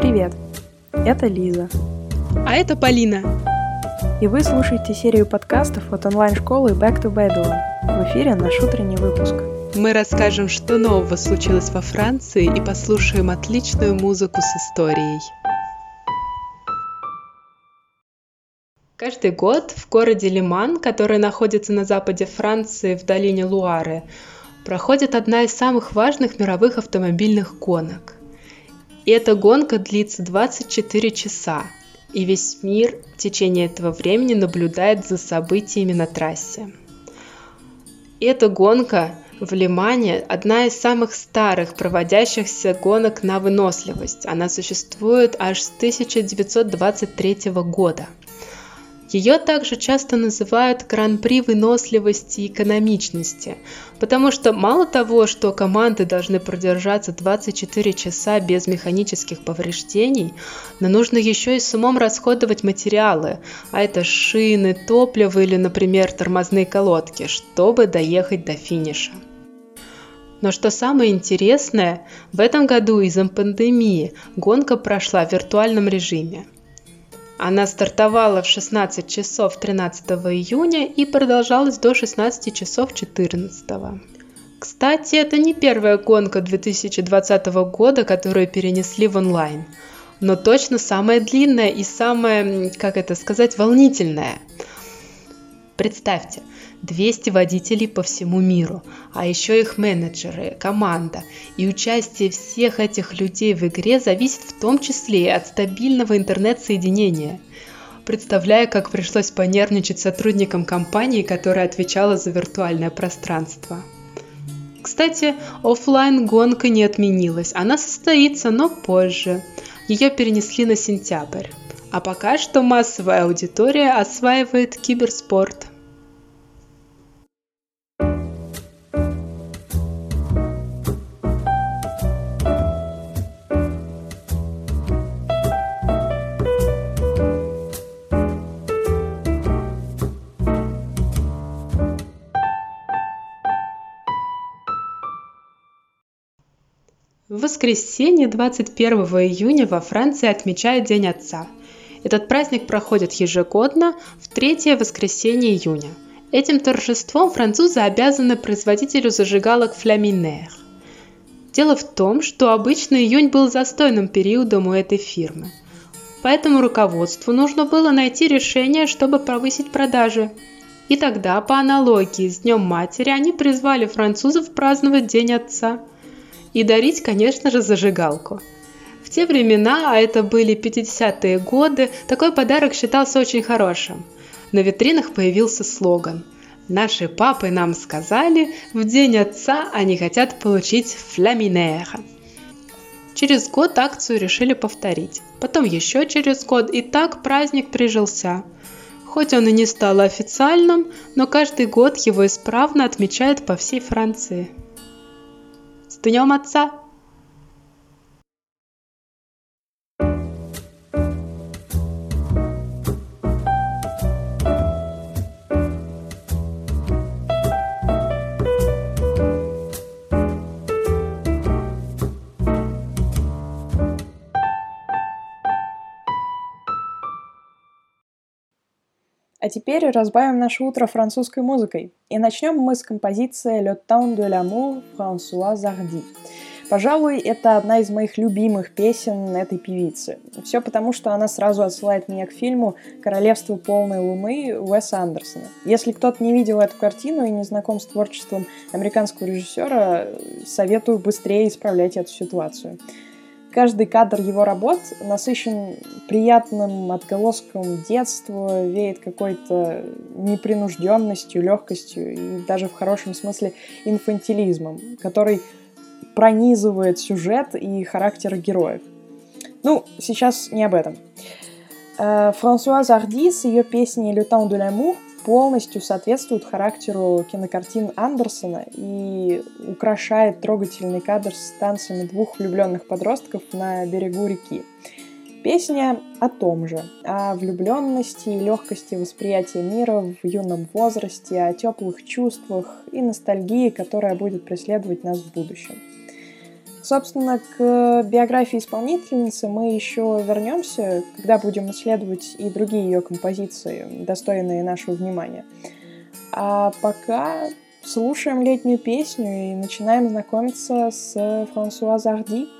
Привет! Это Лиза. А это Полина. И вы слушаете серию подкастов от онлайн-школы Back to Babylon. В эфире наш утренний выпуск. Мы расскажем, что нового случилось во Франции и послушаем отличную музыку с историей. Каждый год в городе Лиман, который находится на западе Франции в долине Луары, проходит одна из самых важных мировых автомобильных гонок. И эта гонка длится 24 часа, и весь мир в течение этого времени наблюдает за событиями на трассе. И эта гонка в Лимане одна из самых старых проводящихся гонок на выносливость. Она существует аж с 1923 года – ее также часто называют гран-при выносливости и экономичности, потому что мало того, что команды должны продержаться 24 часа без механических повреждений, но нужно еще и с умом расходовать материалы, а это шины, топливо или, например, тормозные колодки, чтобы доехать до финиша. Но что самое интересное, в этом году из-за пандемии гонка прошла в виртуальном режиме – она стартовала в 16 часов 13 июня и продолжалась до 16 часов 14. Кстати, это не первая гонка 2020 года, которую перенесли в онлайн, но точно самая длинная и самая, как это сказать, волнительная. Представьте, 200 водителей по всему миру, а еще их менеджеры, команда. И участие всех этих людей в игре зависит в том числе и от стабильного интернет-соединения. Представляю, как пришлось понервничать сотрудникам компании, которая отвечала за виртуальное пространство. Кстати, офлайн гонка не отменилась, она состоится, но позже. Ее перенесли на сентябрь. А пока что массовая аудитория осваивает киберспорт. В воскресенье 21 июня во Франции отмечают День Отца. Этот праздник проходит ежегодно в третье воскресенье июня. Этим торжеством французы обязаны производителю зажигалок Фламинер. Дело в том, что обычно июнь был застойным периодом у этой фирмы. Поэтому руководству нужно было найти решение, чтобы повысить продажи. И тогда, по аналогии с Днем Матери, они призвали французов праздновать День Отца – и дарить, конечно же, зажигалку. В те времена, а это были 50-е годы, такой подарок считался очень хорошим. На витринах появился слоган «Наши папы нам сказали, в день отца они хотят получить фламинера». Через год акцию решили повторить, потом еще через год, и так праздник прижился. Хоть он и не стал официальным, но каждый год его исправно отмечают по всей Франции. С А теперь разбавим наше утро французской музыкой. И начнем мы с композиции «Le temps de l'amour» Франсуа Зарди. Пожалуй, это одна из моих любимых песен этой певицы. Все потому, что она сразу отсылает меня к фильму «Королевство полной луны» Уэса Андерсона. Если кто-то не видел эту картину и не знаком с творчеством американского режиссера, советую быстрее исправлять эту ситуацию. Каждый кадр его работ насыщен приятным отголоском детства, веет какой-то непринужденностью, легкостью и даже в хорошем смысле инфантилизмом, который пронизывает сюжет и характер героев. Ну, сейчас не об этом. Э, Франсуаз Арди с ее песней «Le temps de l'amour» полностью соответствует характеру кинокартин Андерсона и украшает трогательный кадр с танцами двух влюбленных подростков на берегу реки. Песня о том же, о влюбленности и легкости восприятия мира в юном возрасте, о теплых чувствах и ностальгии, которая будет преследовать нас в будущем. Собственно, к биографии исполнительницы мы еще вернемся, когда будем исследовать и другие ее композиции, достойные нашего внимания. А пока слушаем летнюю песню и начинаем знакомиться с Франсуа Зарди –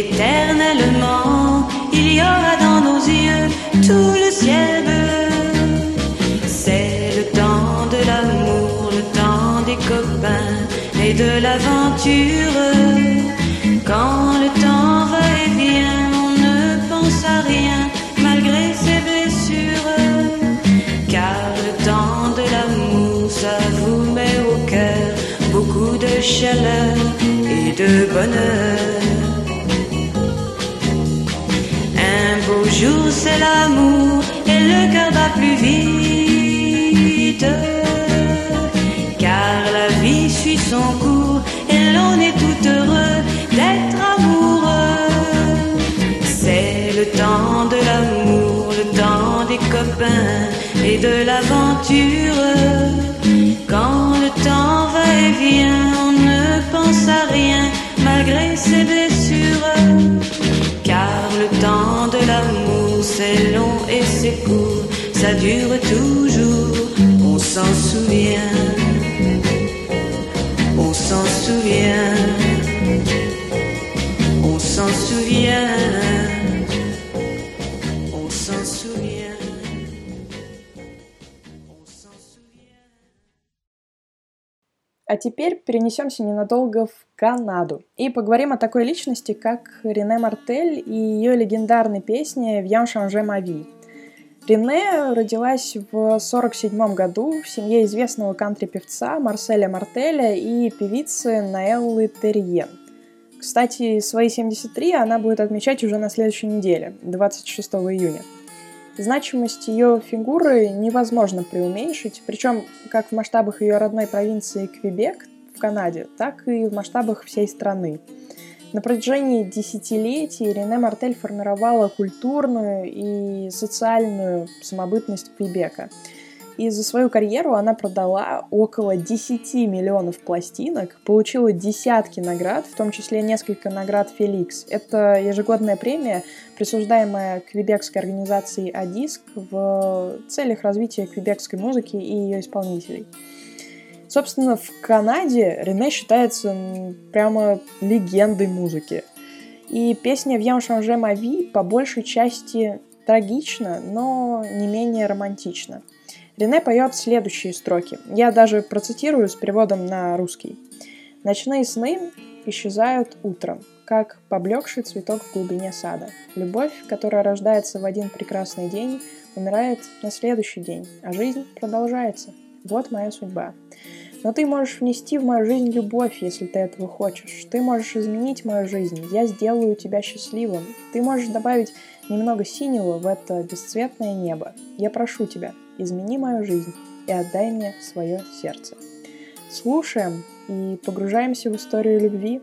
éternellement, il y aura dans nos yeux tout le ciel bleu. C'est le temps de l'amour, le temps des copains et de l'aventure. Quand le temps va et vient, on ne pense à rien malgré ses blessures. Car le temps de l'amour, ça vous met au cœur beaucoup de chaleur et de bonheur. C'est l'amour et le cœur bat plus vite. Car la vie suit son cours et l'on est tout heureux d'être amoureux. C'est le temps de l'amour, le temps des copains et de l'aventure. Ça dure toujours, on s'en souvient. On s'en souvient. On s'en souvient. А теперь перенесемся ненадолго в Канаду и поговорим о такой личности, как Рене Мартель и ее легендарной песне «Вьян Шанже Мави». Рене родилась в 1947 году в семье известного кантри-певца Марселя Мартеля и певицы Наэллы Терьен. Кстати, свои 73 она будет отмечать уже на следующей неделе, 26 июня – Значимость ее фигуры невозможно преуменьшить, причем как в масштабах ее родной провинции Квебек в Канаде, так и в масштабах всей страны. На протяжении десятилетий Рене Мартель формировала культурную и социальную самобытность Квебека – и за свою карьеру она продала около 10 миллионов пластинок, получила десятки наград, в том числе несколько наград Феликс. Это ежегодная премия, присуждаемая квебекской организацией Адиск в целях развития квебекской музыки и ее исполнителей. Собственно, в Канаде Рене считается прямо легендой музыки. И песня «Вьян Шанже Мави» по большей части трагична, но не менее романтична – Рене поет следующие строки. Я даже процитирую с переводом на русский. «Ночные сны исчезают утром, как поблекший цветок в глубине сада. Любовь, которая рождается в один прекрасный день, умирает на следующий день, а жизнь продолжается. Вот моя судьба. Но ты можешь внести в мою жизнь любовь, если ты этого хочешь. Ты можешь изменить мою жизнь. Я сделаю тебя счастливым. Ты можешь добавить немного синего в это бесцветное небо. Я прошу тебя, измени мою жизнь и отдай мне свое сердце. Слушаем и погружаемся в историю любви,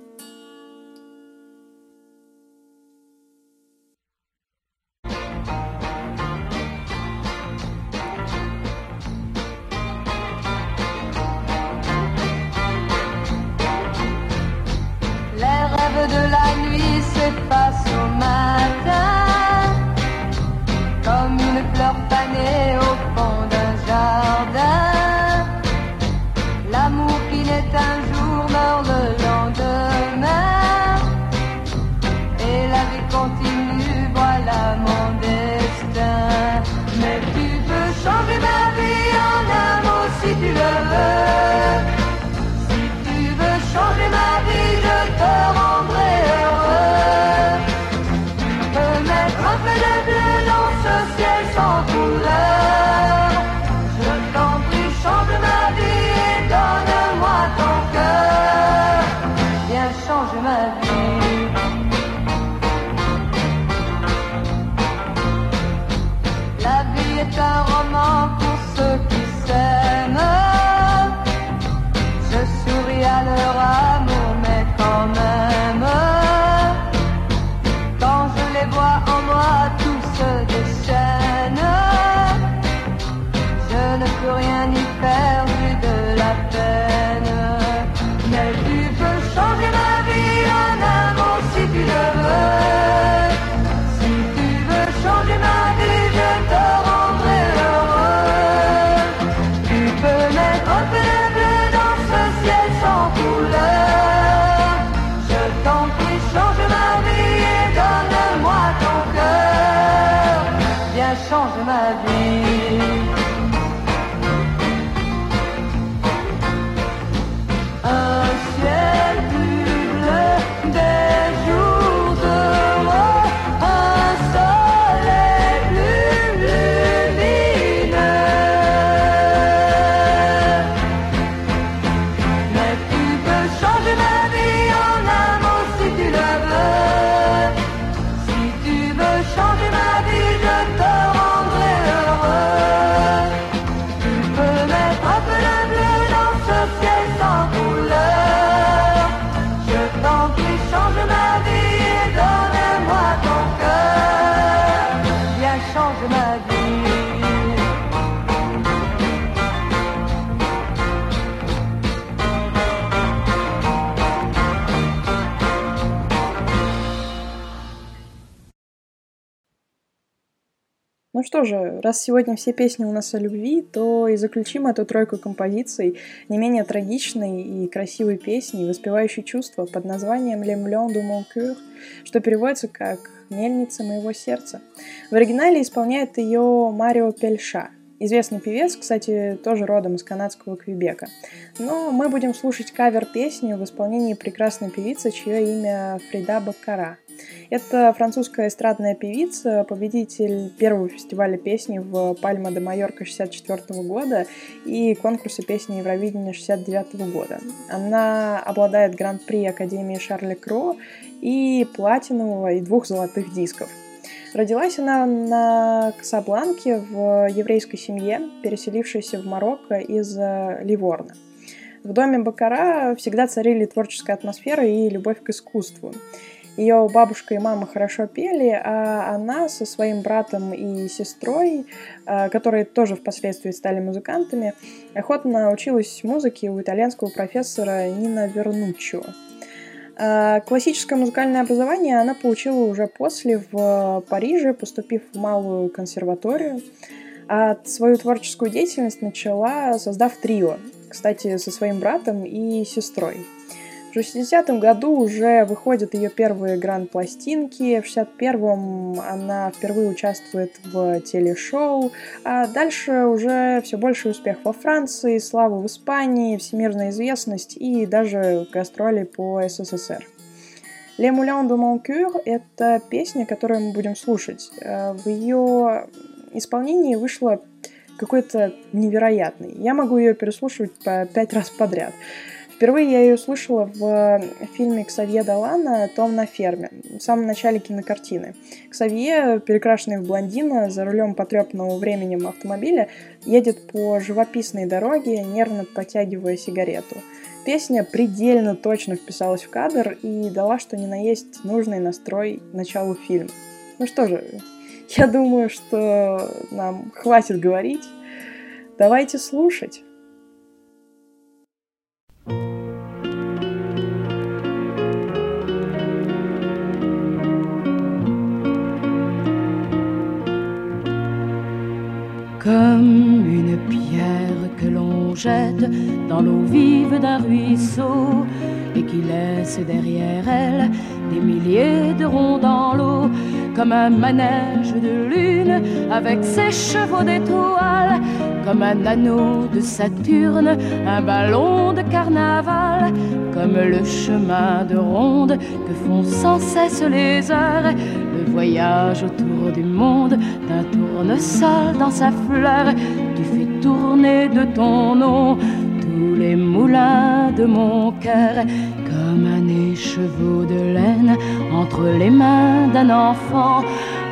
что же, раз сегодня все песни у нас о любви, то и заключим эту тройку композиций не менее трагичной и красивой песней, воспевающей чувства под названием «Le Moulin de mon cœur», что переводится как «Мельница моего сердца». В оригинале исполняет ее Марио Пельша, известный певец, кстати, тоже родом из канадского Квебека. Но мы будем слушать кавер песни в исполнении прекрасной певицы, чье имя Фрида Баккара. Это французская эстрадная певица, победитель первого фестиваля песни в Пальма де Майорка 64 года и конкурса песни Евровидения 69 года. Она обладает гран-при Академии Шарля Кро и платинового и двух золотых дисков. Родилась она на Касабланке в еврейской семье, переселившейся в Марокко из Ливорна. В доме Бакара всегда царили творческая атмосфера и любовь к искусству. Ее бабушка и мама хорошо пели, а она со своим братом и сестрой, которые тоже впоследствии стали музыкантами, охотно училась музыке у итальянского профессора Нина Вернуччо. Классическое музыкальное образование она получила уже после в Париже, поступив в малую консерваторию. А свою творческую деятельность начала, создав трио, кстати, со своим братом и сестрой. В 60-м году уже выходят ее первые гранд-пластинки, в 61-м она впервые участвует в телешоу, а дальше уже все больше успех во Франции, слава в Испании, всемирная известность и даже гастроли по СССР. «Les Moulins de mon cœur» — это песня, которую мы будем слушать. В ее исполнении вышло какой-то невероятный. Я могу ее переслушивать по пять раз подряд. Впервые я ее услышала в фильме Ксавье Далана «Том на ферме» в самом начале кинокартины. Ксавье, перекрашенный в блондина, за рулем потрепанного временем автомобиля, едет по живописной дороге, нервно протягивая сигарету. Песня предельно точно вписалась в кадр и дала, что ни на есть нужный настрой началу фильма. Ну что же, я думаю, что нам хватит говорить. Давайте слушать. Comme une pierre que l'on jette dans l'eau vive d'un ruisseau et qui laisse derrière elle des milliers de ronds dans l'eau, comme un manège de lune avec ses chevaux d'étoiles, comme un anneau de Saturne, un ballon de carnaval, comme le chemin de ronde que font sans cesse les heures, le voyage autour du monde d'un tournesol dans sa fleur, tu fais tourner de ton nom tous les moulins de mon cœur comme un écheveau de laine entre les mains d'un enfant,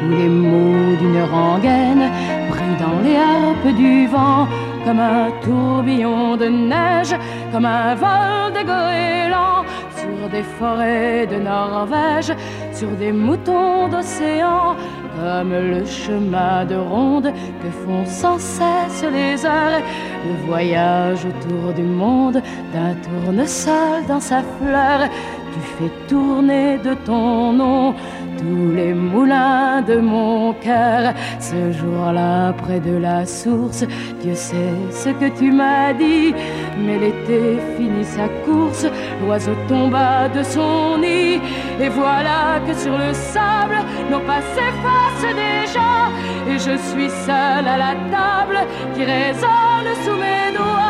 ou les mots d'une rengaine pris dans les harpes du vent, comme un tourbillon de neige, comme un vol de goéland sur des forêts de Norvège, sur des moutons d'océan, comme le chemin de ronde que font sans cesse les heures, le voyage autour du monde d'un tournesol dans sa fleur. Tu fais tourner de ton nom tous les moulins de mon cœur. Ce jour-là, près de la source, Dieu sait ce que tu m'as dit. Mais l'été finit sa course, l'oiseau tomba de son nid. Et voilà que sur le sable, nos pas s'effacent déjà. Et je suis seule à la table qui résonne sous mes doigts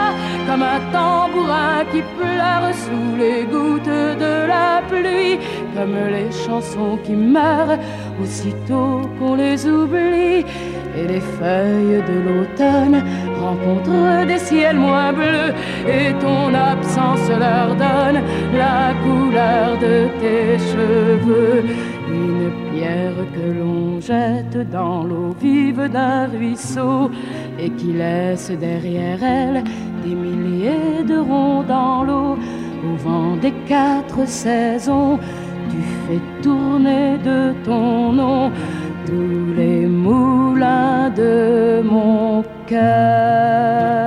comme un tambourin qui pleure sous les gouttes de la pluie, comme les chansons qui meurent aussitôt qu'on les oublie. Et les feuilles de l'automne rencontrent des ciels moins bleus, et ton absence leur donne la couleur de tes cheveux. Une pierre que l'on jette dans l'eau vive d'un ruisseau et qui laisse derrière elle des milliers de ronds dans l'eau, au vent des quatre saisons, tu fais tourner de ton nom tous les de mon cœur.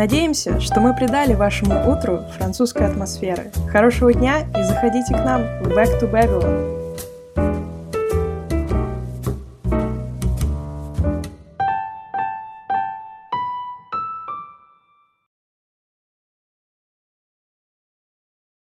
Надеемся, что мы придали вашему утру французской атмосферы. Хорошего дня и заходите к нам в Back to Babylon.